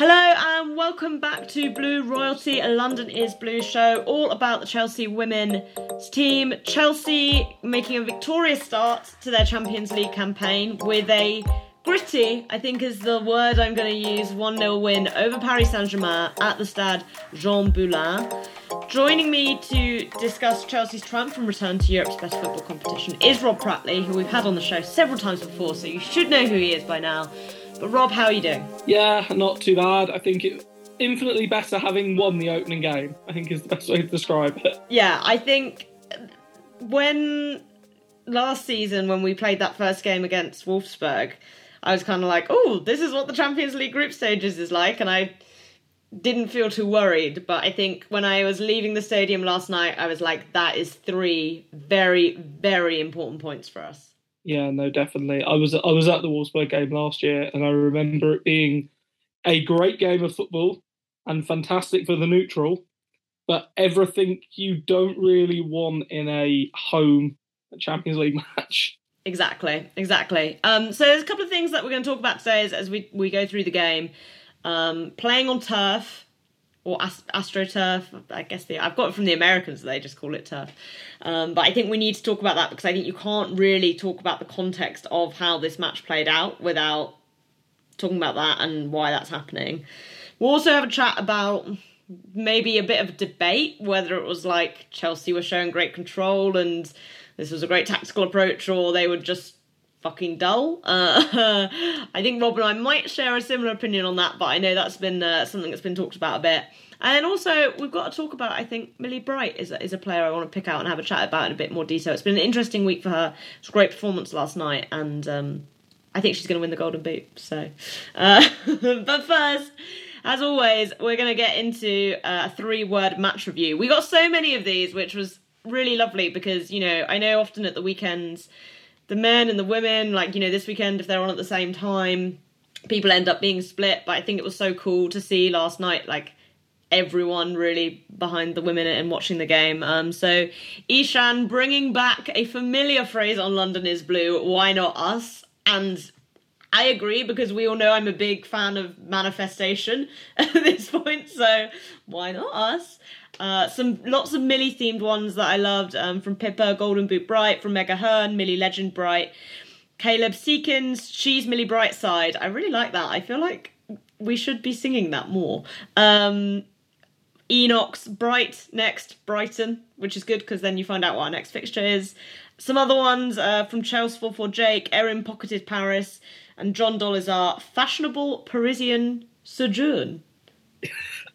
Hello and welcome back to Blue Royalty, a London is Blue show, all about the Chelsea women's team. Chelsea making a victorious start to their Champions League campaign with a gritty, I think is the word I'm going to use, 1 0 win over Paris Saint Germain at the Stade Jean Moulin. Joining me to discuss Chelsea's triumph and return to Europe's best football competition is Rob Prattley, who we've had on the show several times before, so you should know who he is by now. But Rob, how are you doing? Yeah, not too bad. I think it infinitely better having won the opening game. I think is the best way to describe it. Yeah, I think when last season when we played that first game against Wolfsburg, I was kind of like, "Oh, this is what the Champions League group stages is like," and I didn't feel too worried. But I think when I was leaving the stadium last night, I was like, "That is three very, very important points for us." Yeah, no, definitely. I was I was at the Wolfsburg game last year, and I remember it being a great game of football and fantastic for the neutral, but everything you don't really want in a home Champions League match. Exactly, exactly. Um, so there's a couple of things that we're going to talk about today as, as we we go through the game. Um, playing on turf or astroturf. I guess the I've got it from the Americans. They just call it turf. Um, but I think we need to talk about that because I think you can't really talk about the context of how this match played out without talking about that and why that's happening. We'll also have a chat about maybe a bit of a debate whether it was like Chelsea were showing great control and this was a great tactical approach or they were just fucking dull. Uh, I think Rob and I might share a similar opinion on that, but I know that's been uh, something that's been talked about a bit. And also, we've got to talk about, I think, Millie Bright is a, is a player I want to pick out and have a chat about in a bit more detail. It's been an interesting week for her. It's a great performance last night, and um, I think she's going to win the Golden Boot. So, uh, but first, as always, we're going to get into a three word match review. We got so many of these, which was really lovely because, you know, I know often at the weekends, the men and the women, like, you know, this weekend, if they're on at the same time, people end up being split. But I think it was so cool to see last night, like, everyone really behind the women and watching the game. Um, so Ishan bringing back a familiar phrase on London is Blue, why not us? And I agree because we all know I'm a big fan of manifestation at this point, so why not us? Uh, some lots of Millie themed ones that I loved um, from Pippa, Golden Boot Bright, from Mega Hearn, Millie Legend Bright, Caleb Seekins, She's Millie Brightside. I really like that. I feel like we should be singing that more. Um, Enox Bright next, Brighton, which is good because then you find out what our next fixture is. Some other ones uh, from Chelsea for Jake, Erin Pocketed Paris, and John Dolizar, Fashionable Parisian Sojourn.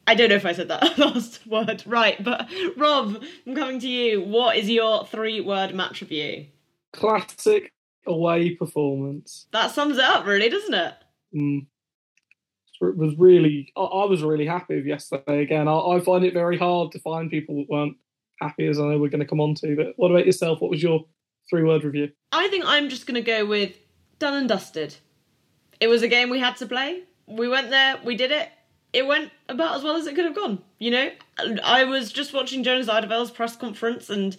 I don't know if I said that last word right, but Rob, I'm coming to you. What is your three word match review? Classic away performance. That sums it up, really, doesn't it? Mm. It was really, I, I, was really happy with yesterday again. I, I, find it very hard to find people that weren't happy, as I know we're going to come on to. But what about yourself? What was your three word review? I think I'm just going to go with done and dusted. It was a game we had to play. We went there, we did it, it went about as well as it could have gone. You know, I was just watching Jonas Eidevall's press conference and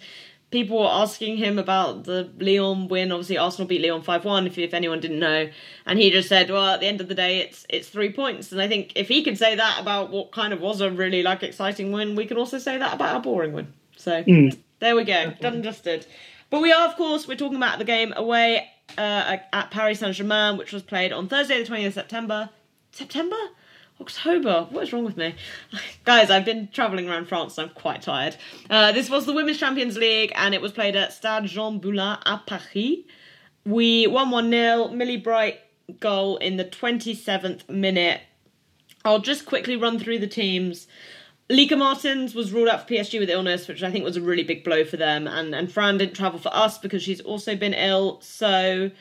people were asking him about the Lyon win. Obviously, Arsenal beat Lyon five one. If if anyone didn't know, and he just said, "Well, at the end of the day, it's it's three points." And I think if he could say that about what kind of was a really like exciting win, we can also say that about a boring win. So mm. there we go, done and dusted. But we are, of course, we're talking about the game away uh, at Paris Saint Germain, which was played on Thursday, the twentieth of September. September. October. What is wrong with me? Guys, I've been travelling around France, so I'm quite tired. Uh, this was the Women's Champions League, and it was played at Stade Jean Moulin à Paris. We won 1 0. Millie Bright goal in the 27th minute. I'll just quickly run through the teams. Lieke Martens was ruled out for PSG with illness, which I think was a really big blow for them. And, and Fran didn't travel for us because she's also been ill. So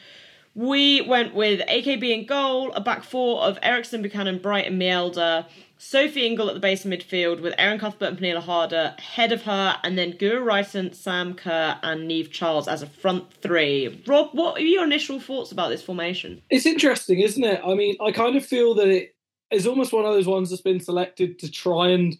we went with AKB in goal, a back four of Eriksson, Buchanan, Bright, and Mjelde. Sophie Ingle at the base of midfield with Erin Cuthbert and Pernille Harder ahead of her, and then Guro Reiten, Sam Kerr, and Niamh Charles as a front three. Rob, what are your initial thoughts about this formation? It's interesting, isn't it? I mean, I kind of feel that it is almost one of those ones that's been selected to try and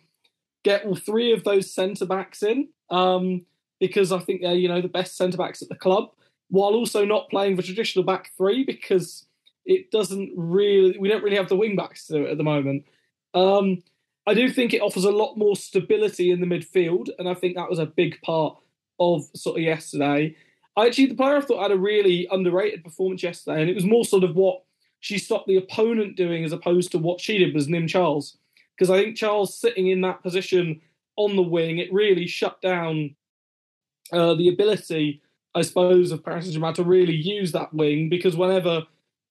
get all three of those centre backs in, um, because I think they're you know the best centre backs at the club while also not playing the traditional back three because it doesn't really. We don't really have the wing backs at the moment. Um, I do think it offers a lot more stability in the midfield, and I think that was a big part of sort of yesterday. I actually, the player I thought had a really underrated performance yesterday, and it was more sort of what she stopped the opponent doing as opposed to what she did was Niamh Charles. Because I think Charles sitting in that position on the wing, it really shut down uh, the ability, I suppose, of Paris Saint-Germain to really use that wing because whenever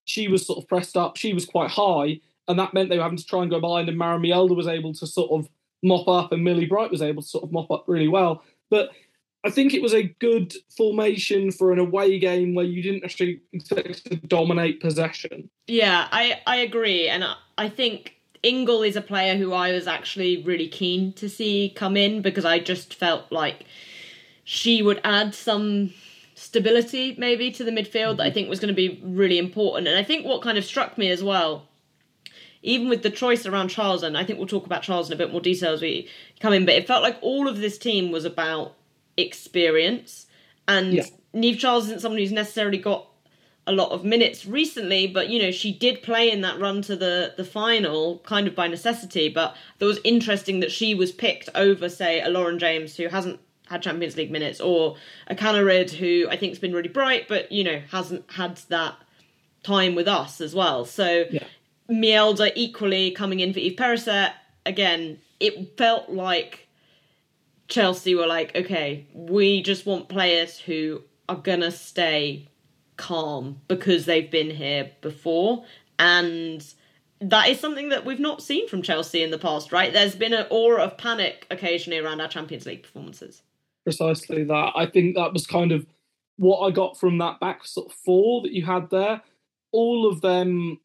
she was sort of pressed up, she was quite high, and that meant they were having to try and go behind, and Maren Mjelde was able to sort of mop up, and Millie Bright was able to sort of mop up really well. But I think it was a good formation for an away game where you didn't actually expect to dominate possession. Yeah, I, I agree. And I, I think Ingle is a player who I was actually really keen to see come in because I just felt like she would add some stability maybe to the midfield that I mm-hmm. think was going to be really important. And I think what kind of struck me as well, even with the choice around Charles, and I think we'll talk about Charles in a bit more detail as we come in, but it felt like all of this team was about experience. And yeah. Niamh Charles isn't someone who's necessarily got a lot of minutes recently, but you know, she did play in that run to the the final kind of by necessity. But it was interesting that she was picked over, say, a Lauren James who hasn't had Champions League minutes, or a Kaneryd who I think's been really bright, but you know hasn't had that time with us as well. So yeah. Mjelde equally coming in for Eve Perisset again. It felt like Chelsea were like, okay, we just want players who are gonna stay calm because they've been here before and that is something that we've not seen from Chelsea in the past, right? There's been an aura of panic occasionally around our Champions League performances precisely that. I think that was kind of what I got from that back sort of four that you had there. All of them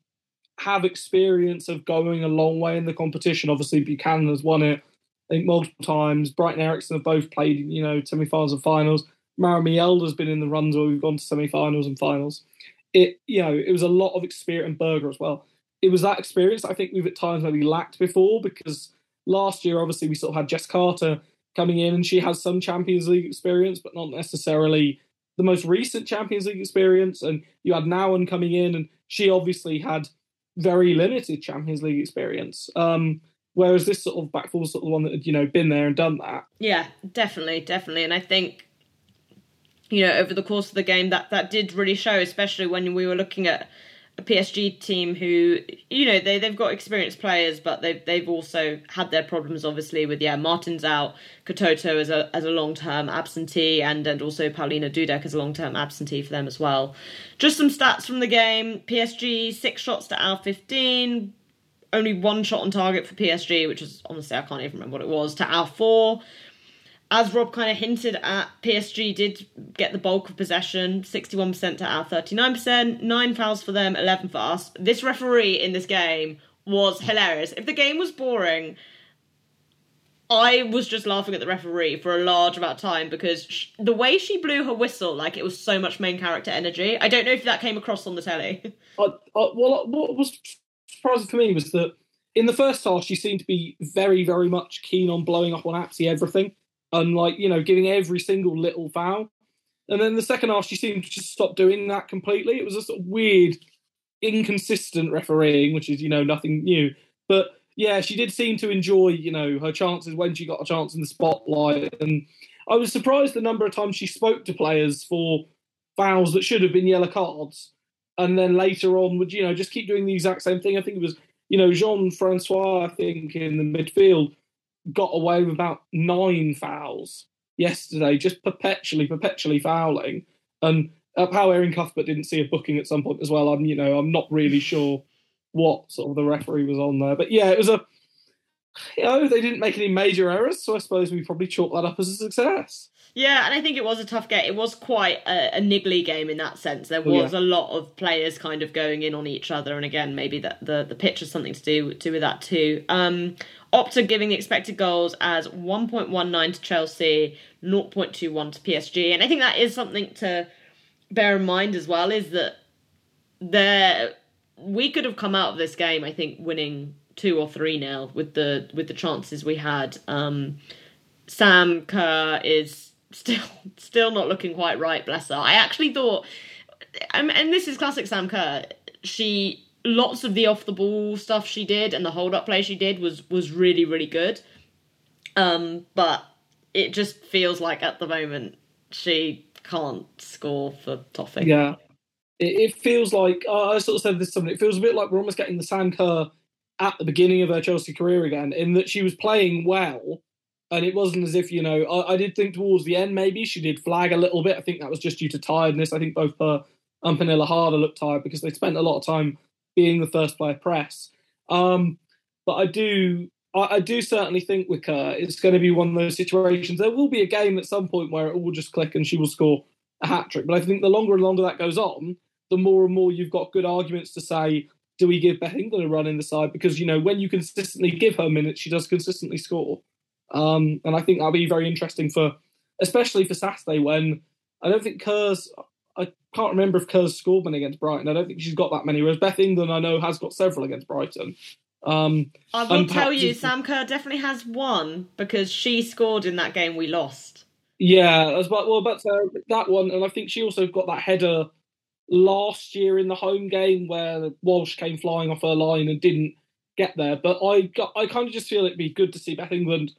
have experience of going a long way in the competition. Obviously, Buchanan has won it, I think, multiple times. Brighton Eriksson have both played, you know, semi-finals and finals. Maren Mjelde has been in the runs where we've gone to semi-finals and finals. It, you know, it was a lot of experience, and Berger as well. It was that experience I think we've at times maybe lacked before because last year, obviously, we sort of had Jess Carter coming in, and she has some Champions League experience, but not necessarily the most recent Champions League experience. And you had Nouwen coming in, and she obviously had very limited Champions League experience. Um, whereas this sort of back four sort of the one that had, you know been there and done that. Yeah, definitely, definitely, and I think you know over the course of the game that that did really show, especially when we were looking at a PSG team who, you know, they they've got experienced players, but they've they've also had their problems. Obviously, with yeah, Martens out, Katoto as a as a long term absentee, and and also Paulina Dudek as a long term absentee for them as well. Just some stats from the game: PSG six shots to our fifteen, only one shot on target for PSG, which is honestly I can't even remember what it was. To our four, as Rob kind of hinted at, PSG did get the bulk of possession, 61% to our 39%, 9 fouls for them, 11 for us. This referee in this game was hilarious. If the game was boring, I was just laughing at the referee for a large amount of time because she, the way she blew her whistle, like it was so much main character energy. I don't know if that came across on the telly. Well, what was surprising for me was that in the first half, she seemed to be very, very much keen on blowing up on absolutely everything and like you know giving every single little foul. And then the second half, she seemed to just stop doing that completely. It was a sort of weird, inconsistent refereeing, which is you know nothing new. But yeah, she did seem to enjoy you know her chances when she got a chance in the spotlight. And I was surprised the number of times she spoke to players for fouls that should have been yellow cards. And then later on, would you know just keep doing the exact same thing? I think it was you know Jean Francois, I think in the midfield got away with about nine fouls yesterday, just perpetually, perpetually fouling. And uh, how Erin Cuthbert didn't see a booking at some point as well. I'm, you know, I'm not really sure what sort of the referee was on there, but yeah, it was a. You know, they didn't make any major errors, so I suppose we probably chalk that up as a success. Yeah, and I think it was a tough game. It was quite a, a niggly game in that sense. There oh, was yeah. a lot of players kind of going in on each other, and again, maybe that the the pitch has something to do do with that too. Um, Opta giving the expected goals as 1.19 to Chelsea, 0.21 to PSG. And I think that is something to bear in mind as well is that there we could have come out of this game, I think, winning two or three nil with the with the chances we had. Um, Sam Kerr is still still not looking quite right, bless her. I actually thought and this is classic Sam Kerr she lots of the off the ball stuff she did and the hold up play she did was was really really good. Um, but it just feels like at the moment she can't score for Toffee. Yeah, it, it feels like I sort of said this someone. It feels a bit like we're almost getting the Sam Kerr at the beginning of her Chelsea career again, in that she was playing well, and it wasn't as if you know. I, I, did think towards the end maybe she did flag a little bit. I think that was just due to tiredness. I think both her and Pernille Harder looked tired because they spent a lot of time being the first player press. Um, but I do. I, I do certainly think with Kerr, it's going to be one of those situations. There will be a game at some point where it will just click and she will score a hat trick. But I think the longer and longer that goes on, the more and more you've got good arguments to say do we give Beth England a run in the side? Because you know when you consistently give her minutes, she does consistently score, um, and I think that'll be very interesting for, especially for Saturday when I don't think Kerr's. Can't remember if Kerr's scored one against Brighton. I don't think she's got that many. Whereas Beth England, I know, has got several against Brighton. Um, I will tell you, Sam Kerr definitely has one because she scored in that game we lost. Yeah, as well, well, but uh, that one, and I think she also got that header last year in the home game where Walsh came flying off her line and didn't get there. But I got, I kind of just feel it'd be good to see Beth England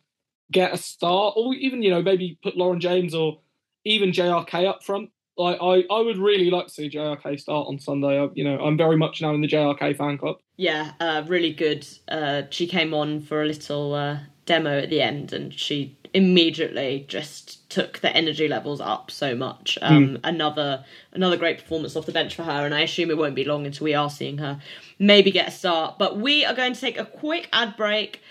get a start, or even you know maybe put Lauren James or even JRK up front. Like I, I would really like to see JRK start on Sunday. I, you know, I'm very much now in the JRK fan club. Yeah, uh, really good. Uh, she came on for a little uh, demo at the end, and she immediately just took the energy levels up so much. Um, mm. Another another great performance off the bench for her, and I assume it won't be long until we are seeing her maybe get a start. But we are going to take a quick ad break.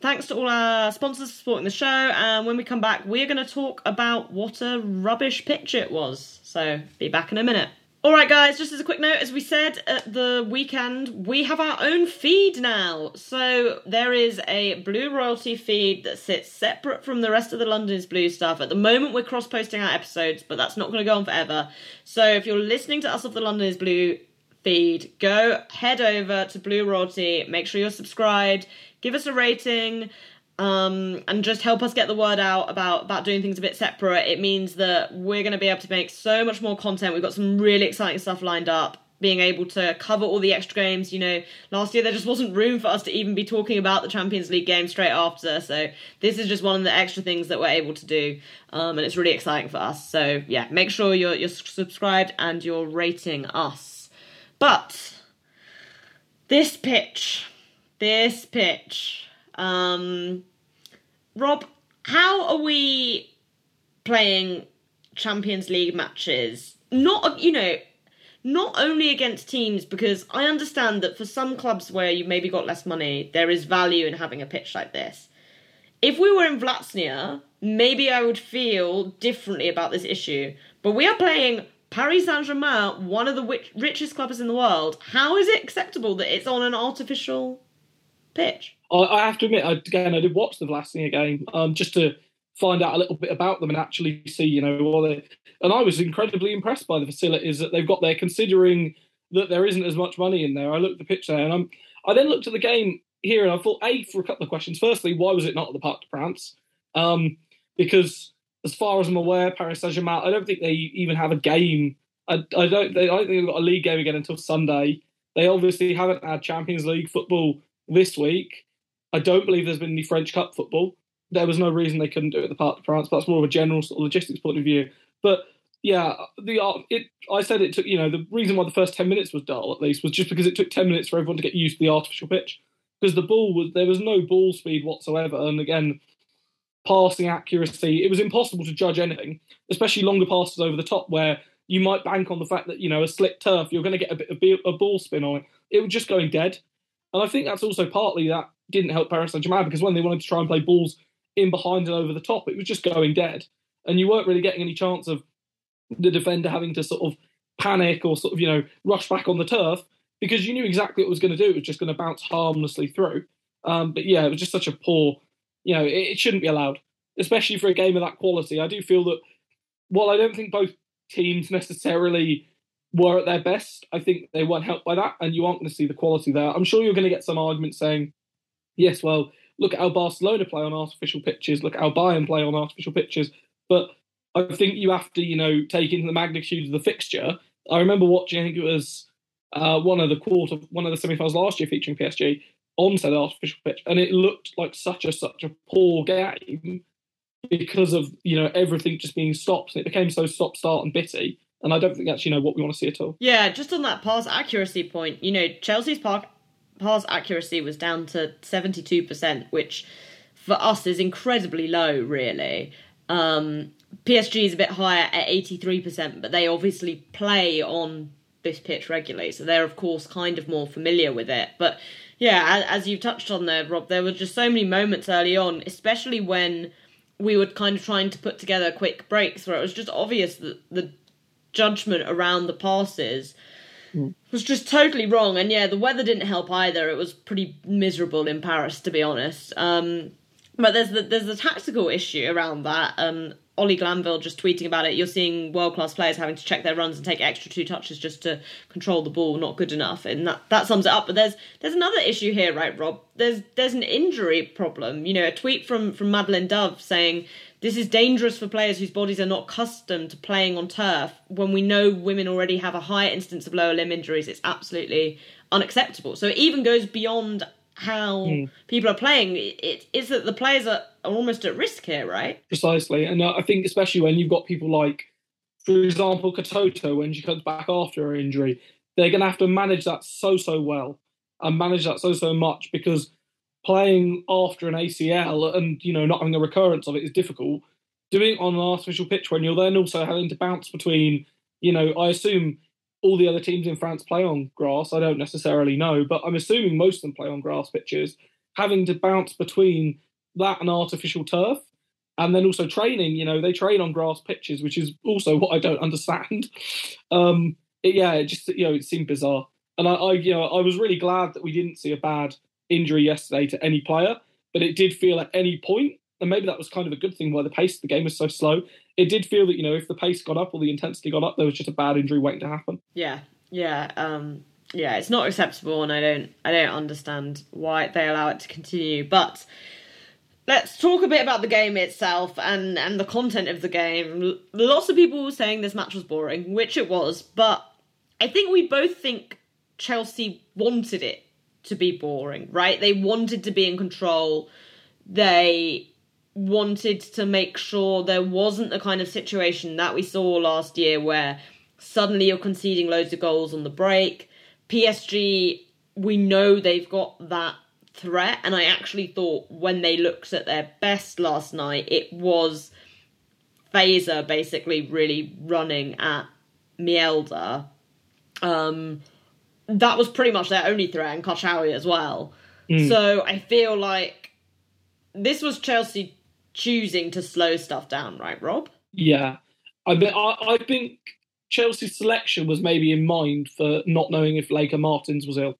Thanks to all our sponsors for supporting the show, and when we come back, we're going to talk about what a rubbish pitch it was. So be back in a minute. All right, guys, just as a quick note, as we said at the weekend, we have our own feed now. So there is a Blue Royalty feed that sits separate from the rest of the London is Blue stuff. At the moment, we're cross posting our episodes, but that's not going to go on forever. So if you're listening to us off the London is Blue feed, go head over to Blue Royalty, make sure you're subscribed, give us a rating um, and just help us get the word out about about doing things a bit separate. It means that we're going to be able to make so much more content. We've got some really exciting stuff lined up. Being able to cover all the extra games, you know, last year there just wasn't room for us to even be talking about the Champions League game straight after. So this is just one of the extra things that we're able to do, um, and it's really exciting for us. So yeah, make sure you're you're subscribed and you're rating us. But this pitch, this pitch um, Rob, how are we playing Champions League matches? Not, you know, not only against teams, because I understand that for some clubs where you maybe got less money, there is value in having a pitch like this. If we were in Vllaznia, maybe I would feel differently about this issue. But we are playing Paris Saint Germain, one of the richest clubs in the world. How is it acceptable that it's on an artificial pitch? I, I have to admit, again, I did watch the Vllaznia game um, just to find out a little bit about them and actually see, you know, what they. And I was incredibly impressed by the facilities that they've got there, considering that there isn't as much money in there. I looked at the pitch there, and I'm. I then looked at the game here, and I thought, a for a couple of questions. Firstly, why was it not at the Parc des Princes? Um, because as far as I'm aware, Paris Saint Germain, I don't think they even have a game. I, I don't. They, I don't think they've got a league game again until Sunday. They obviously haven't had Champions League football this week. I don't believe there's been any French Cup football. There was no reason they couldn't do it at the Parc des Princes. That's more of a general sort of logistics point of view. But yeah, the uh, it. I said it took. You know, the reason why the first ten minutes was dull, at least, was just because it took ten minutes for everyone to get used to the artificial pitch. Because the ball was there was no ball speed whatsoever, and again, passing accuracy, it was impossible to judge anything, especially longer passes over the top where you might bank on the fact that you know a slick turf, you're going to get a bit of a ball spin on it. It was just going dead, and I think that's also partly that didn't help Paris Saint Germain because when they wanted to try and play balls in behind and over the top, it was just going dead. And you weren't really getting any chance of the defender having to sort of panic or sort of, you know, rush back on the turf because you knew exactly what it was going to do. It was just going to bounce harmlessly through. Um, but yeah, it was just such a poor, you know, it, it shouldn't be allowed, especially for a game of that quality. I do feel that while I don't think both teams necessarily were at their best, I think they weren't helped by that, and you aren't going to see the quality there. I'm sure you're going to get some argument saying, yes, well, look at how Barcelona play on artificial pitches, look at how Bayern play on artificial pitches. But I think you have to, you know, take into the magnitude of the fixture. I remember watching, I think it was uh, one of the quarter, one of the semi-finals last year featuring PSG on said artificial pitch, and it looked like such a such a poor game because of you know everything just being stopped, and it became so stop start and bitty. And I don't think that's you know what we want to see at all. Yeah, just on that pass accuracy point, you know Chelsea's pass accuracy was down to seventy two percent, which for us is incredibly low, really. Um, PSG is a bit higher at 83%, but they obviously play on this pitch regularly, so they're of course kind of more familiar with it. But yeah, as, as you touched on there, Rob, there were just so many moments early on, especially when we were kind of trying to put together quick breaks where it was just obvious that the judgment around the passes mm. was just totally wrong. And yeah, the weather didn't help either. It was pretty miserable in Paris, to be honest. Um, but there's the there's the tactical issue around that. Um, Ollie Glanville just tweeting about it. You're seeing world class players having to check their runs and take extra two touches just to control the ball. Not good enough, and that, that sums it up. But there's there's another issue here, right, Rob? There's there's an injury problem. You know, a tweet from from Madeline Dove saying this is dangerous for players whose bodies are not accustomed to playing on turf. When we know women already have a higher instance of lower limb injuries, it's absolutely unacceptable. So it even goes beyond how mm. people are playing. It is that the players are, are almost at risk here, right? Precisely, and I think especially when you've got people like, for example, Katoto when she comes back after her injury, they're going to have to manage that so so well and manage that so so much because playing after an ACL and you know not having a recurrence of it is difficult. Doing it on an artificial pitch when you're then also having to bounce between, you know, I assume all the other teams in France play on grass. I don't necessarily know, but I'm assuming most of them play on grass pitches. Having to bounce between that and artificial turf, and then also training. You know, they train on grass pitches, which is also what I don't understand. Um, it, yeah, it just you know it seemed bizarre, and I, I you know I was really glad that we didn't see a bad injury yesterday to any player, but it did feel at any point and maybe that was kind of a good thing why the pace of the game was so slow. It did feel that you know if the pace got up or the intensity got up, there was just a bad injury waiting to happen. Yeah, yeah, um, yeah. It's not acceptable, and I don't, I don't understand why they allow it to continue. But let's talk a bit about the game itself and and the content of the game. Lots of people were saying this match was boring, which it was, but I think we both think Chelsea wanted it to be boring, right? They wanted to be in control. They wanted to make sure there wasn't the kind of situation that we saw last year where suddenly you're conceding loads of goals on the break. PSG, we know they've got that threat, and I actually thought when they looked at their best last night, it was Fraser basically really running at Mjelde. Um, that was pretty much their only threat, and Koulibaly as well. Mm. So I feel like this was Chelsea choosing to slow stuff down, right, Rob? Yeah, I mean, I, I think Chelsea's selection was maybe in mind for not knowing if Lieke Martens was ill.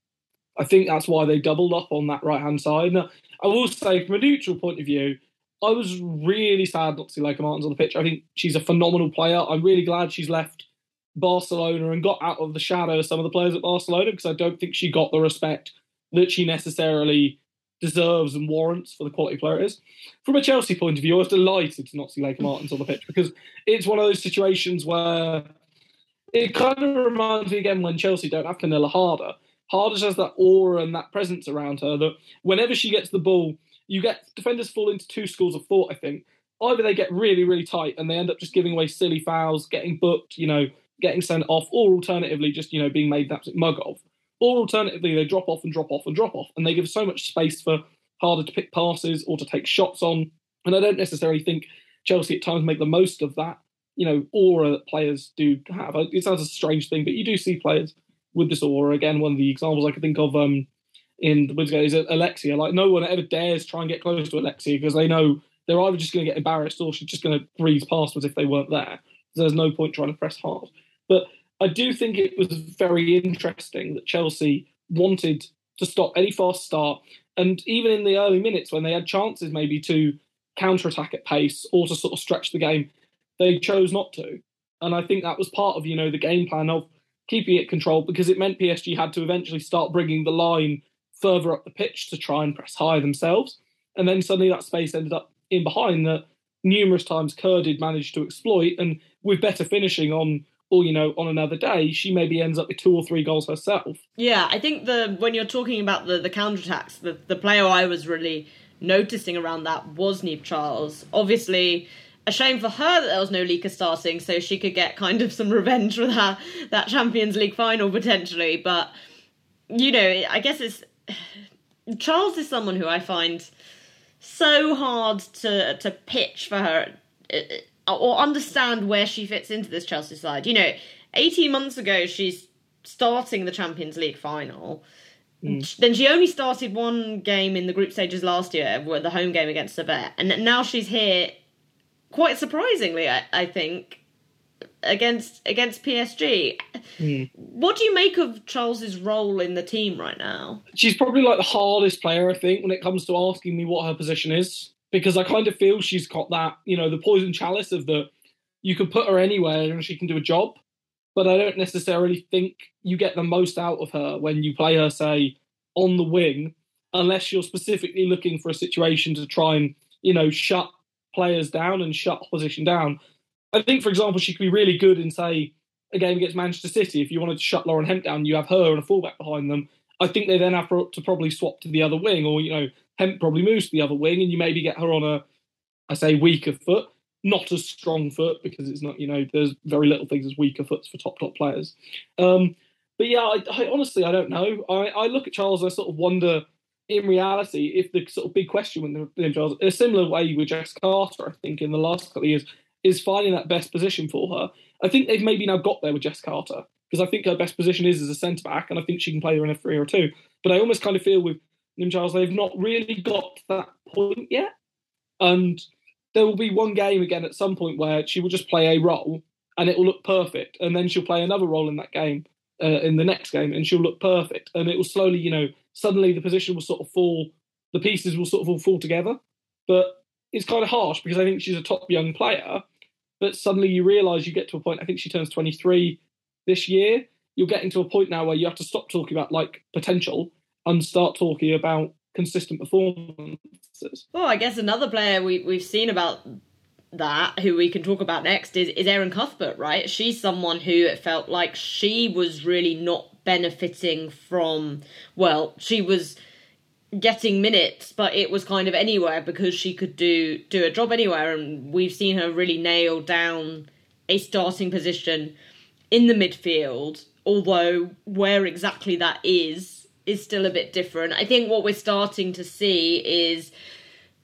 I think that's why they doubled up on that right hand side. Now, I will say, from a neutral point of view, I was really sad not to see Lieke Martens on the pitch. I think she's a phenomenal player. I'm really glad she's left Barcelona and got out of the shadow of some of the players at Barcelona because I don't think she got the respect that she necessarily deserves and warrants for the quality player it is. From a Chelsea point of view, I was delighted to not see Lieke Martens on the pitch because it's one of those situations where it kind of reminds me again when Chelsea don't have Pernille Harder. Harder has that aura and that presence around her that whenever she gets the ball, you get defenders fall into two schools of thought, I think. Either they get really, really tight and they end up just giving away silly fouls, getting booked, you know, getting sent off, or alternatively just, you know, being made an absolute mug of. Or alternatively, they drop off and drop off and drop off, and they give so much space for harder to pick passes or to take shots on. And I don't necessarily think Chelsea at times make the most of that, you know, aura that players do have. It sounds a strange thing, but you do see players with this aura. Again, one of the examples I can think of um, in the Bundesliga is Alexia. Like, no one ever dares try and get close to Alexia because they know they're either just going to get embarrassed or she's just going to breeze past as if they weren't there. So there's no point trying to press hard. But I do think it was very interesting that Chelsea wanted to stop any fast start. And even in the early minutes when they had chances maybe to counter attack at pace or to sort of stretch the game, they chose not to. And I think that was part of, you know, the game plan of keeping it controlled because it meant PSG had to eventually start bringing the line further up the pitch to try and press higher themselves. And then suddenly that space ended up in behind that numerous times Kerr did manage to exploit. And with better finishing on or you know on another day she maybe ends up with two or three goals herself. Yeah i think the when you're talking about the the counterattacks the, the player i was really noticing around that was Niamh Charles. Obviously a shame for her that there was no Lieke starting so she could get kind of some revenge for that that champions league final potentially. But you know i guess it's charles is someone who i find so hard to to pitch for her or understand where she fits into this Chelsea side. You know, 18 months ago, she's starting the Champions League final. Mm. Then she only started one game in the group stages last year, the home game against Servette, and now she's here. Quite surprisingly, I, I think, against against PSG. Mm. What do you make of Charles's role in the team right now? She's probably like the hardest player, I think, when it comes to asking me what her position is because I kind of feel she's got that, you know, the poison chalice of the you can put her anywhere and she can do a job. But I don't necessarily think you get the most out of her when you play her, say, on the wing, unless you're specifically looking for a situation to try and, you know, shut players down and shut opposition down. I think, for example, she could be really good in, say, a game against Manchester City. If you wanted to shut Lauren Hemp down, you have her and a fullback behind them. I think they then have to probably swap to the other wing, or you know, Hemp probably moves to the other wing, and you maybe get her on a, I say, weaker foot, not a strong foot because it's not, you know, there's very little things as weaker foots for top top players. Um, but yeah, I, I, honestly I don't know. I, I look at Charles, I sort of wonder, in reality, if the sort of big question with the Charles, a similar way with Jess Carter, I think in the last couple of years, is finding that best position for her. I think they've maybe now got there with Jess Carter because I think her best position is as a centre back, and I think she can play her in a three or two. But I almost kind of feel with Niamh Charles, they've not really got that point yet. And there will be one game again at some point where she will just play a role and it will look perfect. And then she'll play another role in that game, uh, in the next game, and she'll look perfect. And it will slowly, you know, suddenly the position will sort of fall, the pieces will sort of all fall together. But it's kind of harsh because I think she's a top young player. But suddenly you realise you get to a point, I think she turns 23 this year. You're getting to a point now where you have to stop talking about like potential and start talking about consistent performances. Well, I guess another player we, we've seen about that, who we can talk about next, is, is Erin Cuthbert, right? She's someone who it felt like she was really not benefiting from, well, she was getting minutes, but it was kind of anywhere because she could do do a job anywhere, and we've seen her really nail down a starting position in the midfield. Although where exactly that is is still a bit different. I think what we're starting to see is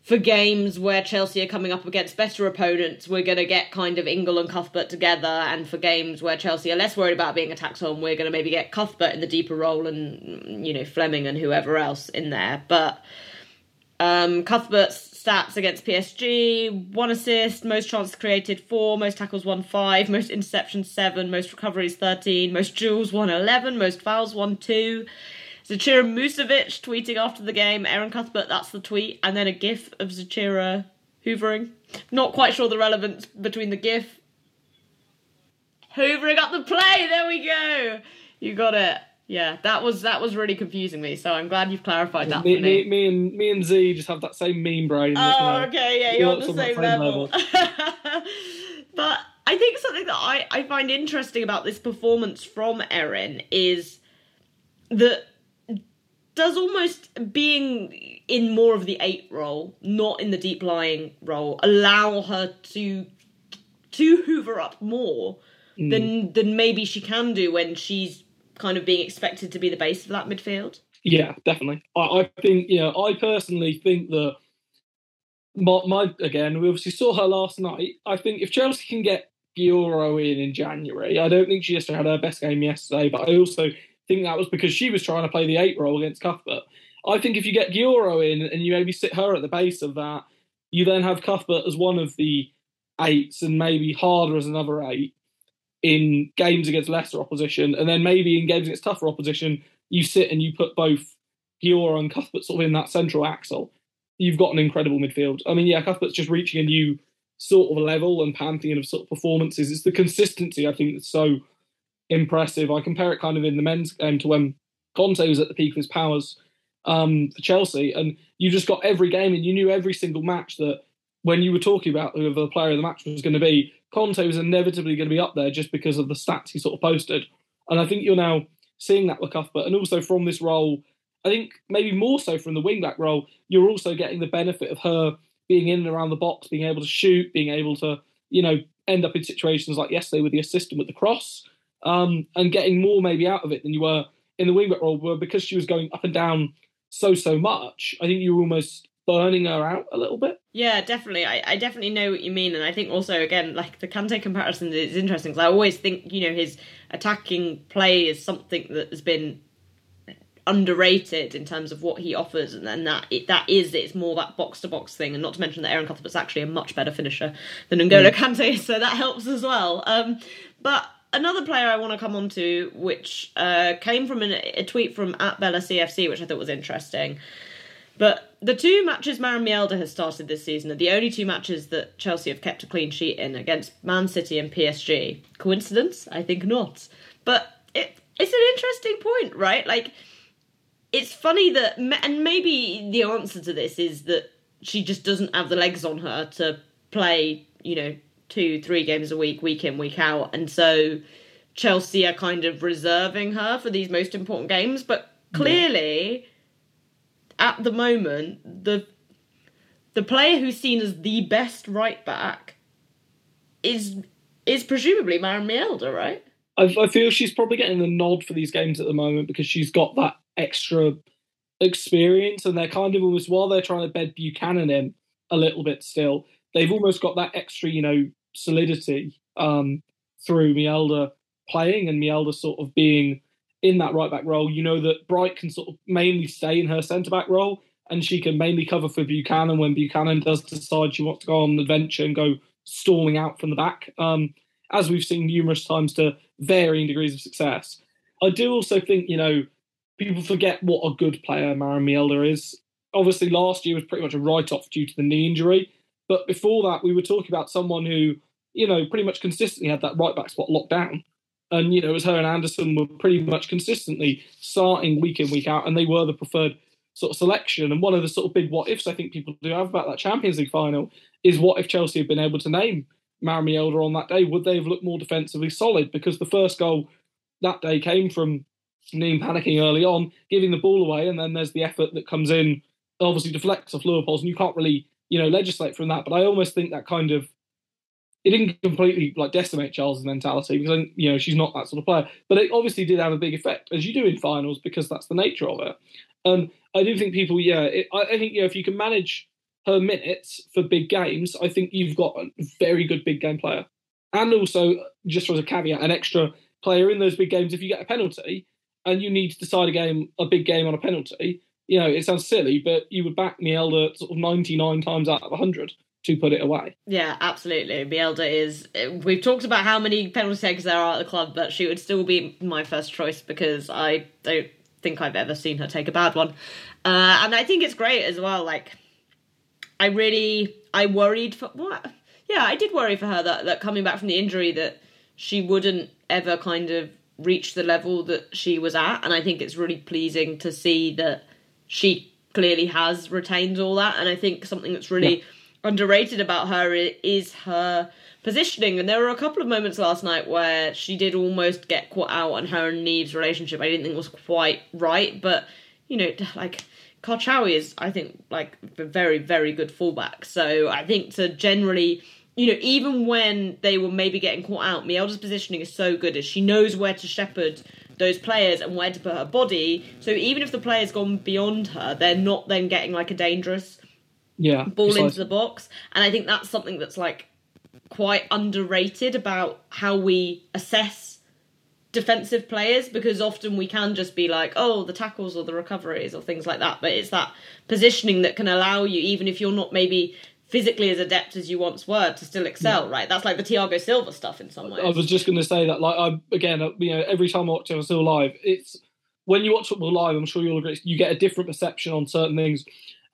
for games where Chelsea are coming up against better opponents, we're going to get kind of Ingle and Cuthbert together. And for games where Chelsea are less worried about being attacked on, we're going to maybe get Cuthbert in the deeper role and, you know, Fleming and whoever else in there. But um, Cuthbert's stats against PSG one assist, most chances created four, most tackles one five, most interceptions seven, most recoveries 13, most duels one 11, most fouls one two. Zecira Musovic tweeting after the game, Erin Cuthbert, that's the tweet, and then a gif of Zecira hoovering. Not quite sure the relevance between the gif. Hoovering up the play, there we go. You got it. Yeah, that was that was really confusing me. So I'm glad you've clarified that me, for me. Me, me and me and Z just have that same meme brain. Oh, okay, yeah, you're on the same, level. level. but I think something that I, I find interesting about this performance from Erin is that does almost being in more of the eight role, not in the deep lying role, allow her to to hoover up more mm. than than maybe she can do when she's kind of being expected to be the base of that midfield? Yeah, definitely. I, I think, you know, I personally think that my, my again, we obviously saw her last night. I think if Chelsea can get Geyoro in in January, I don't think she just had her best game yesterday, but I also think that was because she was trying to play the eight role against Cuthbert. I think if you get Geyoro in and you maybe sit her at the base of that, you then have Cuthbert as one of the eights and maybe Harder as another eight in games against lesser opposition, and then maybe in games against tougher opposition, you sit and you put both Geyoro and Cuthbert sort of in that central axle. You've got an incredible midfield. I mean, yeah, Cuthbert's just reaching a new sort of level and pantheon of sort of performances. It's the consistency I think that's so impressive. I compare it kind of in the men's game to when Kante was at the peak of his powers um, for Chelsea, and you just got every game and you knew every single match that when you were talking about who the player of the match was going to be, Kante was inevitably going to be up there just because of the stats he sort of posted. And I think you're now seeing that with Cuthbert, and also from this role, I think maybe more so from the wingback role, you're also getting the benefit of her being in and around the box, being able to shoot, being able to, you know, end up in situations like yesterday with the assistant with the cross, um, and getting more maybe out of it than you were in the wingback role. Where because she was going up and down so so much, I think you were almost burning her out a little bit. Yeah, definitely. I, I definitely know what you mean, and I think also again, like the Kante comparison is interesting because I always think you know his attacking play is something that has been underrated in terms of what he offers, and then that it, that is it's more that box to box thing, and not to mention that Erin Cuthbert's actually a much better finisher than N'Golo mm. Kante, so that helps as well. Um, but another player I want to come on to, which uh, came from an, a tweet from at Bella CFC, which I thought was interesting. But the two matches Maren Mjelde has started this season are the only two matches that Chelsea have kept a clean sheet in against Man City and PSG. Coincidence? I think not. But it, it's an interesting point, right? Like, it's funny that, and maybe the answer to this is that she just doesn't have the legs on her to play, you know, two, three games a week, week in, week out. And so Chelsea are kind of reserving her for these most important games. But clearly, yeah. At the moment, the the player who's seen as the best right back is is presumably Maren Mjelde, right? I, I feel she's probably getting the nod for these games at the moment because she's got that extra experience, and they're kind of almost while they're trying to bed Buchanan in a little bit still, they've almost got that extra, you know, solidity um, through Mjelde playing and Mjelde sort of being in that right back role. You know that Bright can sort of mainly stay in her centre back role, and she can mainly cover for Buchanan when Buchanan does decide she wants to go on an adventure and go stalling out from the back. Um, as we've seen numerous times to varying degrees of success. I do also think, you know, people forget what a good player Maren Mjelde is. Obviously, last year was pretty much a write off due to the knee injury. But before that, we were talking about someone who, you know, pretty much consistently had that right back spot locked down. And, you know, as her and Anderson were pretty much consistently starting week in, week out, and they were the preferred sort of selection. And one of the sort of big what ifs I think people do have about that Champions League final is what if Chelsea had been able to name Maren Mjelde on that day? Would they have looked more defensively solid? Because the first goal that day came from Niamh panicking early on, giving the ball away, and then there's the effort that comes in, obviously deflects off Leupolz, and you can't really, you know, legislate from that. But I almost think that kind of it didn't completely like decimate Charles's mentality because you know she's not that sort of player, but it obviously did have a big effect as you do in finals because that's the nature of it. Um, I do think people, yeah, it, I, I think you know if you can manage her minutes for big games, I think you've got a very good big game player. And also, just as a caveat, an extra player in those big games. If you get a penalty, and you need to decide a game, a big game on a penalty, you know, it sounds silly, but you would back Mjelde sort of 99 times out of 100 to put it away. Yeah, absolutely. Mjelde is. We've talked about how many penalty takers there are at the club, but she would still be my first choice because I don't think I've ever seen her take a bad one. Uh, and I think it's great as well. Like, I really, I worried for what? Yeah, I did worry for her that that coming back from the injury that she wouldn't ever kind of reach the level that she was at. And I think it's really pleasing to see that she clearly has retained all that. And I think something that's really yeah. Underrated about her is her positioning. And there were a couple of moments last night where she did almost get caught out on her and Niamh's relationship. I didn't think was quite right, but you know, like Karchaoui is, I think, like a very, very good fullback. So I think to generally you know, even when they were maybe getting caught out, Mjelde's positioning is so good as she knows where to shepherd those players and where to put her body. So even if the player's gone beyond her, they're not then getting like a dangerous yeah, ball precisely. into the box. And I think that's something that's like quite underrated about how we assess defensive players because often we can just be like, oh, the tackles or the recoveries or things like that. But it's that positioning that can allow you, even if you're not maybe physically as adept as you once were to still excel, yeah. right? That's like the Thiago Silva stuff in some ways. I was just going to say that, like, I again, uh, you know, every time I watch Thiago Silva live, it's when you watch football live, I'm sure you'll agree, you get a different perception on certain things,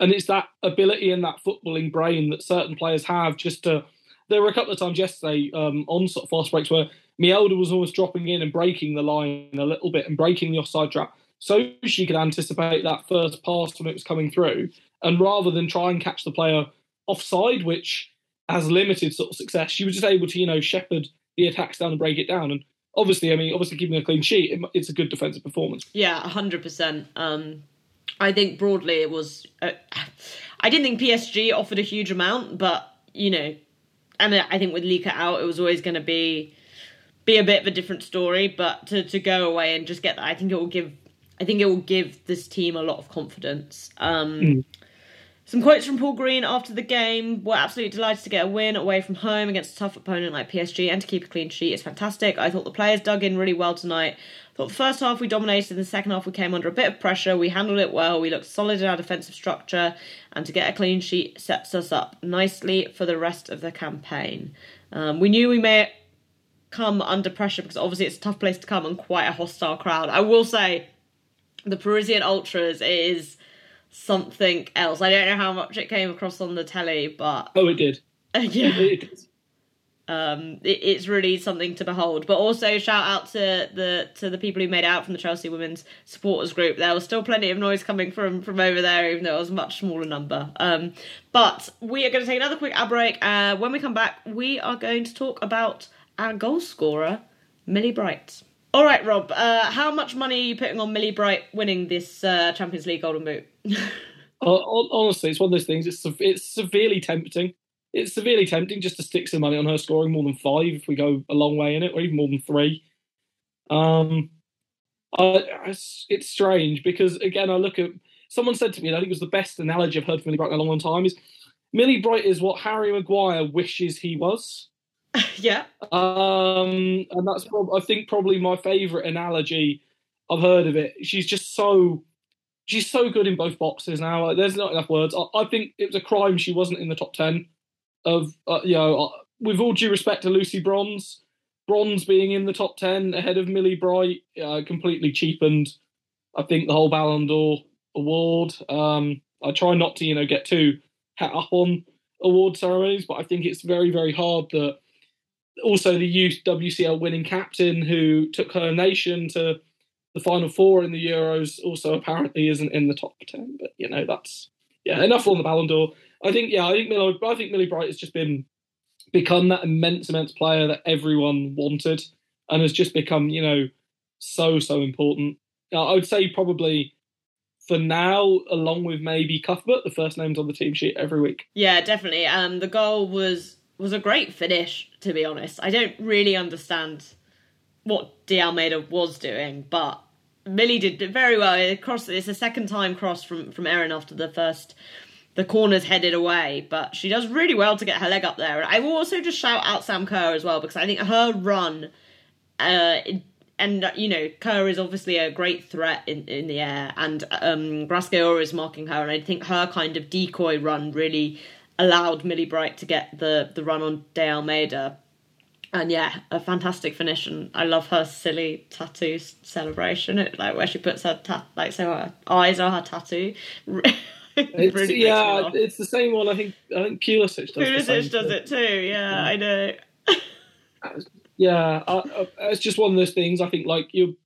and it's that ability and that footballing brain that certain players have. Just to, there were a couple of times yesterday um, on sort of fast breaks where Mjelde was almost dropping in and breaking the line a little bit and breaking the offside trap, so she could anticipate that first pass when it was coming through, and rather than try and catch the player offside, which has limited sort of success. She was just able to, you know, shepherd the attacks down and break it down. And obviously, I mean, obviously keeping a clean sheet, it, it's a good defensive performance. Yeah, hundred um, percent. I think broadly it was. Uh, I didn't think PSG offered a huge amount, but you know, and I think with Lieke out, it was always going to be be a bit of a different story. But to to go away and just get that, I think it will give. I think it will give this team a lot of confidence. Um, mm. Some quotes from Paul Green after the game. We're absolutely delighted to get a win away from home against a tough opponent like PSG and to keep a clean sheet is fantastic. I thought the players dug in really well tonight. Thought first half we dominated, in the second half we came under a bit of pressure. We handled it well. We looked solid in our defensive structure, and to get a clean sheet sets us up nicely for the rest of the campaign. Um, we knew we may come under pressure because obviously it's a tough place to come and quite a hostile crowd. I will say, the Parisian ultras is something else. I don't know how much it came across on the telly, but oh, it did. Yeah, it did. Um, it, it's really something to behold. But also shout out to the to the people who made out from the Chelsea Women's supporters group. There was still plenty of noise coming from from over there, even though it was a much smaller number. Um, but we are going to take another quick ad break. Uh, when we come back, we are going to talk about our goal scorer, Millie Bright. All right, Rob. Uh, how much money are you putting on Millie Bright winning this uh, Champions League Golden Boot? Honestly, it's one of those things. It's it's severely tempting. It's severely tempting just to stick some money on her scoring more than five if we go a long way in it, or even more than three. Um, uh, it's, it's strange because again, I look at someone said to me, and I think it was the best analogy I've heard from Millie Bright in a long, long time. Is Millie Bright is what Harry Maguire wishes he was. yeah. Um, and that's prob- I think probably my favourite analogy I've heard of it. She's just so she's so good in both boxes now. there's not enough words. I, I, think it was a crime she wasn't in the top ten. Of uh, you know, uh, with all due respect to Lucy Bronze, Bronze being in the top ten ahead of Millie Bright uh, completely cheapened. I think the whole Ballon d'Or award. Um, I try not to you know get too hat up on award ceremonies, but I think it's very very hard that also the UWCL winning captain who took her nation to the final four in the Euros also apparently isn't in the top ten. But you know that's yeah enough on the Ballon d'Or. I think yeah I think Millie, I think Millie Bright has just been become that immense immense player that everyone wanted and has just become you know so so important. I would say probably for now, along with maybe Cuthbert, the first names on the team sheet every week. Yeah, definitely. Um, the goal was was a great finish, to be honest. I don't really understand what De Almeida was doing, but Millie did very well. It crossed, it's a second time cross from, from Erin after the first, the corner's headed away, but she does really well to get her leg up there. And I will also just shout out Sam Kerr as well, because I think her run, uh, and you know, Kerr is obviously a great threat in, in the air, and um, is marking her, and I think her kind of decoy run really allowed Millie Bright to get the the run on De Almeida. and yeah, a fantastic finish, and I love her silly tattoo celebration. It like where she puts her ta- like so her eyes are her tattoo. it's, yeah, it's the same one. I think I think Pulisic does. Pulisic does it too. Yeah, yeah. I know. yeah, I, I, it's just one of those things. I think like you,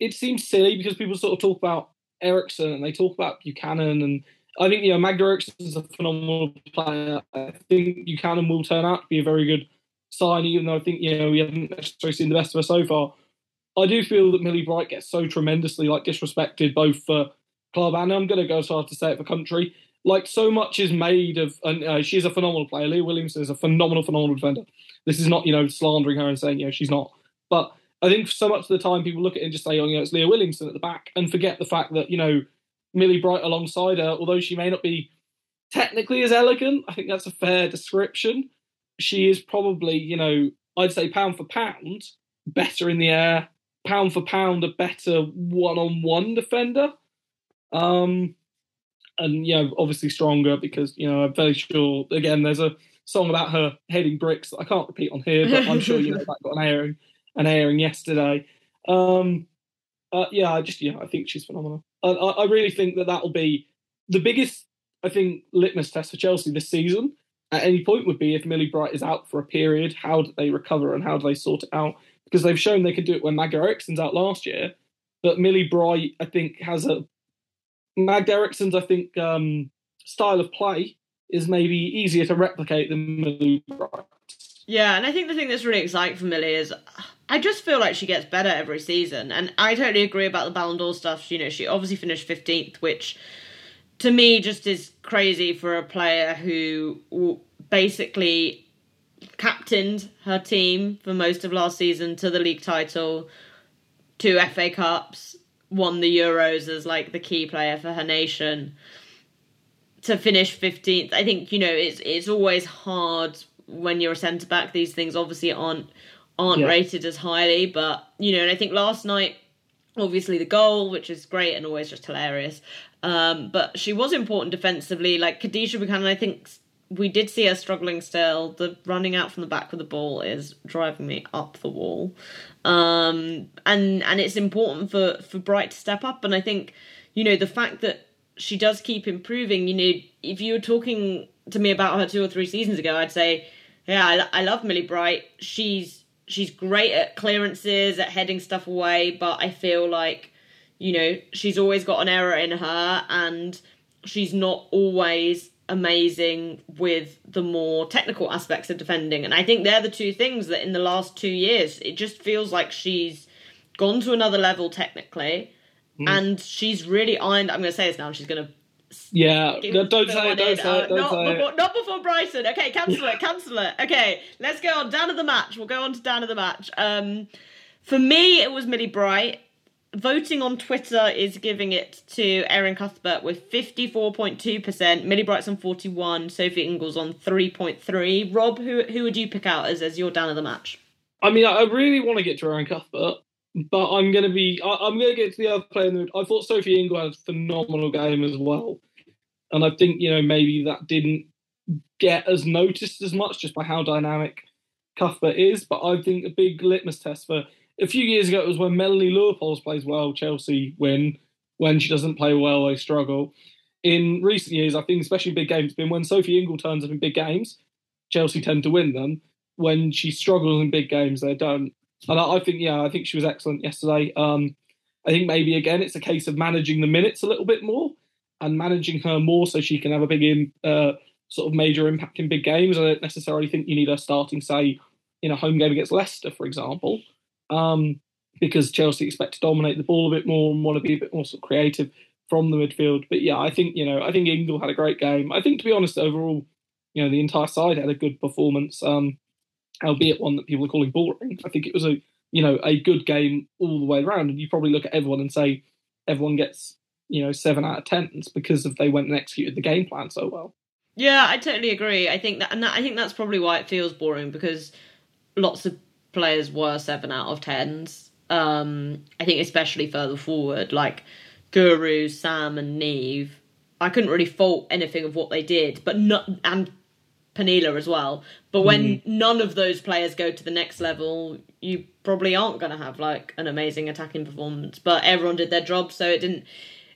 it seems silly because people sort of talk about Eriksson and they talk about Buchanan, and I think you know Magda Eriksson is a phenomenal player. I think Buchanan will turn out to be a very good sign, even though I think you know we haven't necessarily seen the best of her so far. I do feel that Millie Bright gets so tremendously like disrespected both for club and I'm going to go as far to say it for country. Like so much is made of, and uh, she's a phenomenal player. Leah Williamson is a phenomenal, phenomenal defender. This is not you know slandering her and saying you know she's not, but I think so much of the time people look at it and just say, oh, you know, it's Leah Williamson at the back, and forget the fact that you know Millie Bright alongside her, although she may not be technically as elegant, I think that's a fair description she is probably, you know, I'd say pound for pound, better in the air, pound for pound, a better one on one defender. Um, and, you know, obviously stronger because, you know, I'm very sure, again, there's a song about her heading bricks that I can't repeat on here, but I'm sure, you know, that got an airing, an airing yesterday. Um, uh, yeah, I just, yeah, I think she's phenomenal. I, I really think that that'll be the biggest, I think, litmus test for Chelsea this season at any point would be if Millie Bright is out for a period, how do they recover and how do they sort it out? Because they've shown they can do it when Magda Eriksson's out last year, but Millie Bright, I think, has a Magda Eriksson's, I think, um, style of play is maybe easier to replicate than Millie Bright. Yeah, and I think the thing that's really exciting for Millie is I just feel like she gets better every season. And I totally agree about the Ballon d'Or stuff. You know, she obviously finished 15th, which to me just is crazy for a player who basically captained her team for most of last season to the league title, two FA Cups, won the Euros as like the key player for her nation. To finish 15th, I think, you know, it's it's always hard when you're a centre back. These things obviously aren't aren't yeah. rated as highly, but you know, and I think last night obviously the goal, which is great and always just hilarious. Um, but she was important defensively. Like Kadeisha Buchanan, I think we did see her struggling still. The running out from the back with the ball is driving me up the wall. Um, and and it's important for for Bright to step up. And I think you know the fact that she does keep improving. You know, if you were talking to me about her two or three seasons ago, I'd say, yeah, I, I love Millie Bright. She's she's great at clearances, at heading stuff away, but I feel like you know she's always got an error in her, and she's not always amazing with the more technical aspects of defending. And I think they're the two things that in the last two years, it just feels like she's gone to another level technically. Mm. And she's really ironed. I'm going to say this now. She's going to. Yeah, no, don't say it. Don't say it. Don't not, say before, it. not before Brighton. Okay, cancel it. Cancel it. Okay, let's go on. Down of the match. We'll go on to down of the match. Um, for me, it was Millie Bright voting on Twitter is giving it to Erin Cuthbert with 54.2%, Millie Bright's on 41, Sophie Ingle's on 3.3. Rob, who who would you pick out as, as your down of the match? I mean, I really want to get to Erin Cuthbert, but I'm going to be, I, am going to get to the other player. In the, I thought Sophie Ingle's had a phenomenal game as well. And I think, you know, maybe that didn't get as noticed as much just by how dynamic Cuthbert is. But I think a big litmus test for a few years ago, it was when Melanie Leupolz plays well, Chelsea win. When she doesn't play well, they struggle. In recent years, I think, especially big games, been when Sophie Ingle turns up in big games, Chelsea tend to win them. When she struggles in big games, they don't. And I, I think, yeah, I think she was excellent yesterday. Um, I think maybe again, it's a case of managing the minutes a little bit more and managing her more so she can have a big in, uh, sort of major impact in big games. I don't necessarily think you need her starting, say, in a home game against Leicester, for example um, because Chelsea expect to dominate the ball a bit more and want to be a bit more sort of creative from the midfield. But yeah, I think you know I think Ingle had a great game. I think to be honest, overall, you know the entire side had a good performance, um, albeit one that people are calling boring. I think it was a you know a good game all the way around, and you probably look at everyone and say everyone gets you know seven out of ten because of they went and executed the game plan so well. Yeah, I totally agree. I think that, and that, I think that's probably why it feels boring because lots of players were seven out of tens. Um, I think especially further forward, like Guro, Sam, and Niamh. I couldn't really fault anything of what they did, but not and Pernille as well. But when mm. none of those players go to the next level, you probably aren't going to have like an amazing attacking performance. But everyone did their job, so it didn't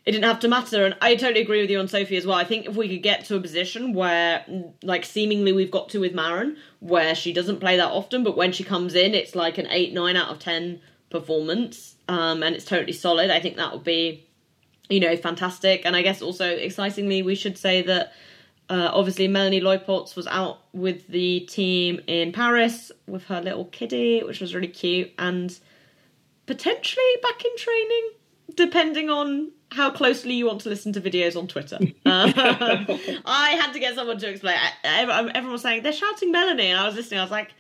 it didn't have to matter. And I totally agree with you on Sophie as well. I think if we could get to a position where, like, seemingly we've got to with Maren, where she doesn't play that often, but when she comes in, it's like an 8, 9 out of 10 performance, um, and it's totally solid. I think that would be, you know, fantastic. And I guess also, excitingly, we should say that. Uh, obviously, Melanie Leupolz was out with the team in Paris with her little kiddie, which was really cute, and potentially back in training, depending on how closely you want to listen to videos on Twitter. Um, I had to get someone to explain. Everyone was saying they're shouting Melanie, and I was listening. I was like,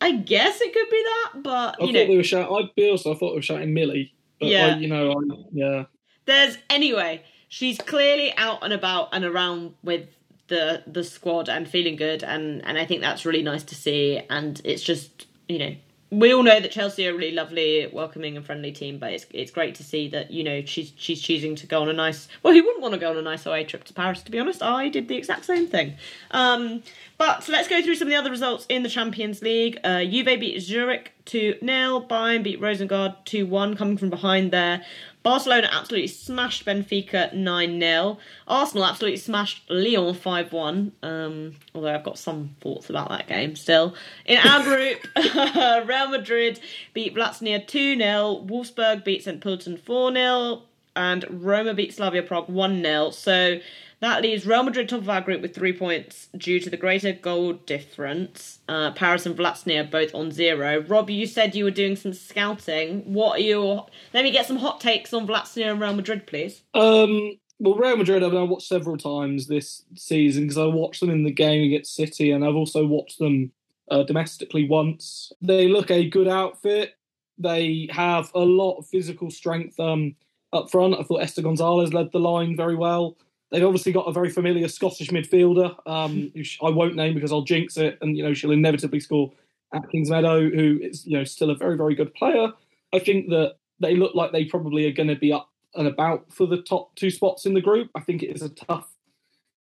I guess it could be that, but I you thought know, they were shouting. I also thought they were shouting Millie. But yeah, I, you know, I, yeah. There's anyway. She's clearly out and about and around with the the squad and feeling good, and and I think that's really nice to see. And it's just you know we all know that Chelsea are a really lovely, welcoming, and friendly team, but it's it's great to see that you know she's she's choosing to go on a nice. Well, who wouldn't want to go on a nice away trip to Paris? To be honest, I did the exact same thing. Um, but let's go through some of the other results in the Champions League. Uh, Juve beat Zurich two 0 Bayern beat Rosengard two one, coming from behind there. Barcelona absolutely smashed Benfica 9 0. Arsenal absolutely smashed Lyon 5 1. Um, although I've got some thoughts about that game still. In our group, Real Madrid beat Vllaznia 2 0. Wolfsburg beat St. Pölten 4 0. And Roma beat Slavia Prague 1 0. So That leaves Real Madrid top of our group with three points due to the greater goal difference. Uh, Paris and Vllaznia both on zero. Rob, you said you were doing some scouting. What are your? Let me get some hot takes on Vllaznia and Real Madrid, please. Um, well, Real Madrid, I've watched several times this season because I watched them in the game against City, and I've also watched them uh, domestically once. They look a good outfit. They have a lot of physical strength um, up front. I thought Esther Gonzalez led the line very well. They've obviously got a very familiar Scottish midfielder, um, who I won't name because I'll jinx it, and you know she'll inevitably score at Kingsmeadow, who is you know still a very very good player. I think that they look like they probably are going to be up and about for the top two spots in the group. I think it is a tough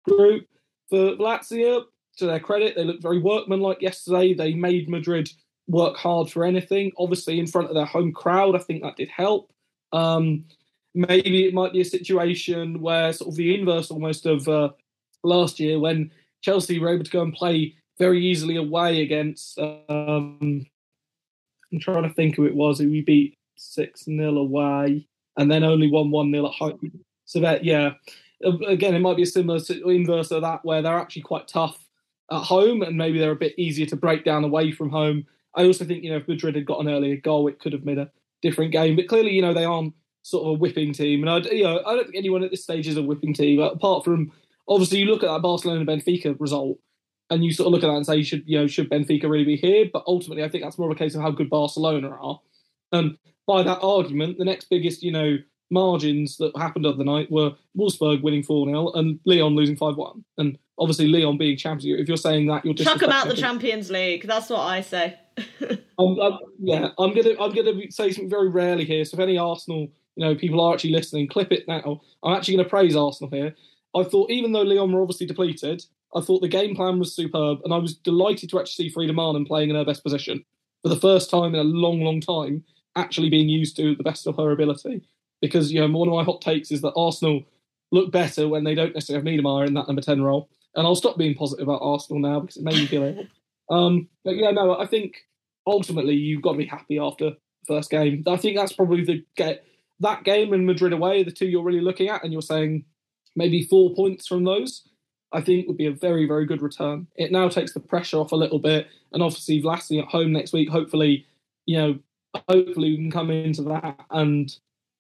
group for Vllaznia. To their credit, they looked very workmanlike yesterday. They made Madrid work hard for anything. Obviously, in front of their home crowd, I think that did help. Um, maybe it might be a situation where sort of the inverse almost of uh, last year when Chelsea were able to go and play very easily away against. Um, I'm trying to think who it was we beat six 0 away, and then only won one 0 at home. So that yeah, again it might be a similar inverse of that where they're actually quite tough at home and maybe they're a bit easier to break down away from home. I also think you know if Madrid had got an earlier goal, it could have made a different game. But clearly, you know they aren't sort of a whipping team. And I, you know, I don't think anyone at this stage is a whipping team. Apart from obviously, you look at that Barcelona Benfica result, and you sort of look at that and say, should you know, should Benfica really be here? But ultimately, I think that's more of a case of how good Barcelona are. And by that argument, the next biggest, you know, margins that happened of the night were Wolfsburg winning 4 0 and Lyon losing 5 1. And obviously, Lyon being champions, if you're saying that, you're just. Chuck them out the Champions League. That's what I say. I'm, I'm, yeah, I'm gonna I'm gonna say something very rarely here. So if any Arsenal you know, people are actually listening. Clip it now. I'm actually going to praise Arsenal here. I thought, even though Lyon were obviously depleted, I thought the game plan was superb, and I was delighted to actually see Frida Maanum playing in her best position for the first time in a long, long time, actually being used to the best of her ability. Because you know, one of my hot takes is that Arsenal look better when they don't necessarily have Miedema in that number ten role. And I'll stop being positive about Arsenal now because it made me feel ill. Um, but yeah, no, I think ultimately you've got to be happy after the first game. I think that's probably the get that game and Madrid away, the two you're really looking at, and you're saying maybe four points from those, I think would be a very, very good return. It now takes the pressure off a little bit, and obviously Vllaznia at home next week. Hopefully, you know, hopefully we can come into that and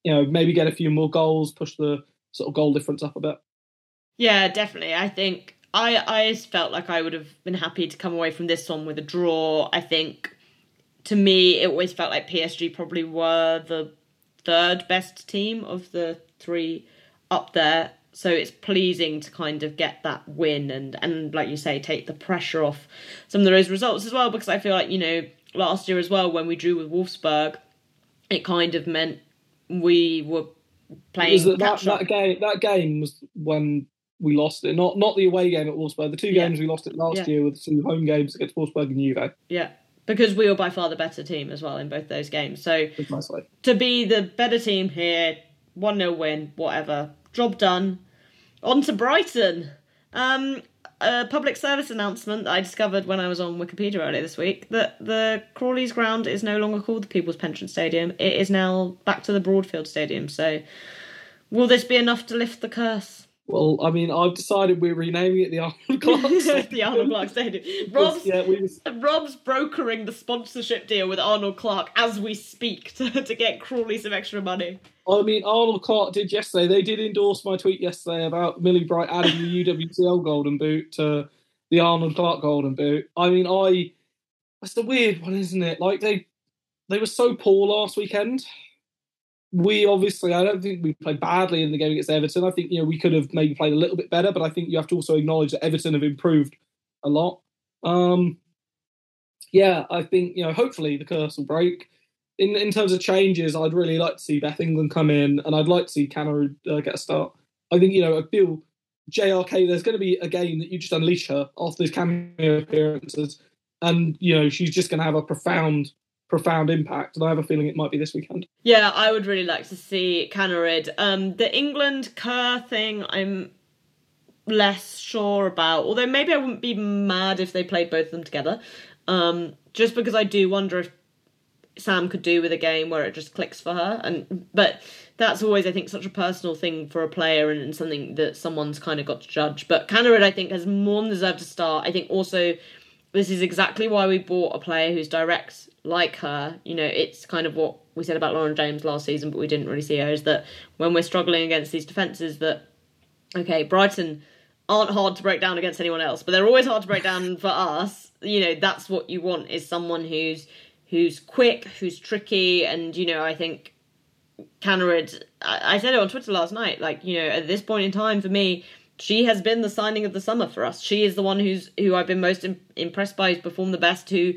you know maybe get a few more goals, push the sort of goal difference up a bit. Yeah, definitely. I think I I felt like I would have been happy to come away from this one with a draw. I think to me it always felt like PSG probably were the third best team of the three up there. So it's pleasing to kind of get that win and, and like you say, take the pressure off some of those results as well. Because I feel like, you know, last year as well, when we drew with Wolfsburg, it kind of meant we were playing. That, that, that, game, that game was when we lost it. Not not the away game at Wolfsburg. The two games we lost it last yeah. year were the two home games against Wolfsburg and Juve. Yeah because we were by far the better team as well in both those games. So to be the better team here, 1 0 win, whatever. Job done. On to Brighton. Um, a public service announcement that I discovered when I was on Wikipedia earlier this week that the Crawley's ground is no longer called the People's Pension Stadium. It is now back to the Broadfield Stadium. So will this be enough to lift the curse? Well, I mean, I've decided we're renaming it the Arnold Clark Stadium. the Arnold Clark Stadium. Rob's, yeah, we Rob's brokering the sponsorship deal with Arnold Clark as we speak to, to get Crawley some extra money. I mean, Arnold Clark did yesterday. They did endorse my tweet yesterday about Millie Bright adding the UWCL Golden Boot to the Arnold Clark Golden Boot. I mean, I that's the weird one, isn't it? Like they they were so poor last weekend we obviously, I don't think we played badly in the game against Everton. I think you know we could have maybe played a little bit better, but I think you have to also acknowledge that Everton have improved a lot. Um, yeah, I think you know hopefully the curse will break. In in terms of changes, I'd really like to see Beth England come in, and I'd like to see Canna uh, get a start. I think you know I feel JRK. There's going to be a game that you just unleash her after these cameo appearances, and you know she's just going to have a profound profound impact, and I have a feeling it might be this weekend. Yeah, I would really like to see Kaneryd. Um, the England Kerr thing, I'm less sure about. Although maybe I wouldn't be mad if they played both of them together. Um, just because I do wonder if Sam could do with a game where it just clicks for her. And but that's always I think such a personal thing for a player and, and something that someone's kind of got to judge. But Kaneryd I think has more than deserved to start. I think also this is exactly why we bought a player who's direct like her. You know, it's kind of what we said about Lauren James last season, but we didn't really see her. Is that when we're struggling against these defenses, that okay, Brighton aren't hard to break down against anyone else, but they're always hard to break down for us. You know, that's what you want is someone who's who's quick, who's tricky, and you know, I think Kaneryd. I, I said it on Twitter last night. Like, you know, at this point in time, for me, she has been the signing of the summer for us. She is the one who's who I've been most Im- impressed by, who's performed the best, who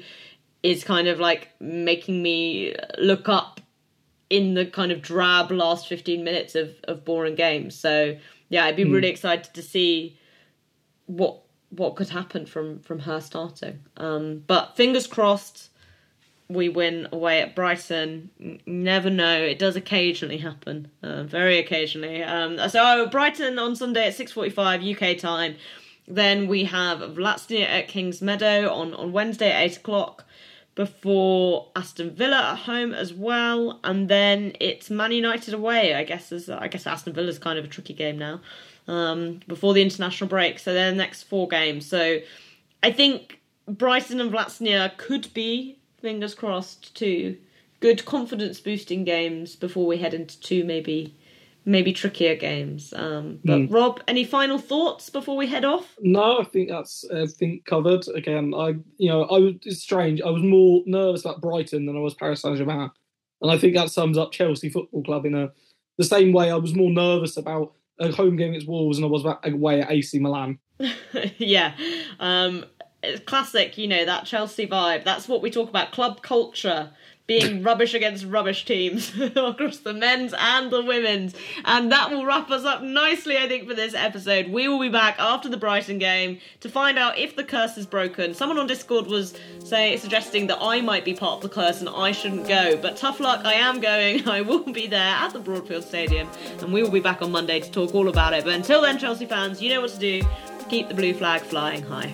is kind of like making me look up in the kind of drab last 15 minutes of, of boring games. So yeah, I'd be mm. really excited to see what what could happen from from her starting. Um, but fingers crossed we win away at Brighton. Never know. It does occasionally happen, uh, very occasionally. Um, so Brighton on Sunday at six forty-five UK time. Then we have Vllaznia at Kings Meadow on, on Wednesday at eight o'clock. Before Aston Villa at home as well, and then it's Man United away. I guess as I guess Aston Villa is kind of a tricky game now. Um, before the international break, so they're the next four games. So I think Brighton and Vllaznia could be fingers crossed, two good confidence boosting games before we head into two maybe maybe trickier games. Um, but mm. Rob, any final thoughts before we head off? No, I think that's everything covered. Again, I you know I was it's strange. I was more nervous about Brighton than I was Paris Saint Germain, and I think that sums up Chelsea Football Club in a the same way. I was more nervous about a home game against Wolves than I was about away at AC Milan. yeah, um, it's classic, you know, that Chelsea vibe. That's what we talk about club culture being rubbish against rubbish teams across the men's and the women's. And that will wrap us up nicely, I think, for this episode. We will be back after the Brighton game to find out if the curse is broken. Someone on Discord was saying, suggesting that I might be part of the curse and I shouldn't go. But tough luck, I am going. I will be there at the Broadfield Stadium, and we will be back on Monday to talk all about it. But until then, Chelsea fans, you know what to do. Keep the blue flag flying high.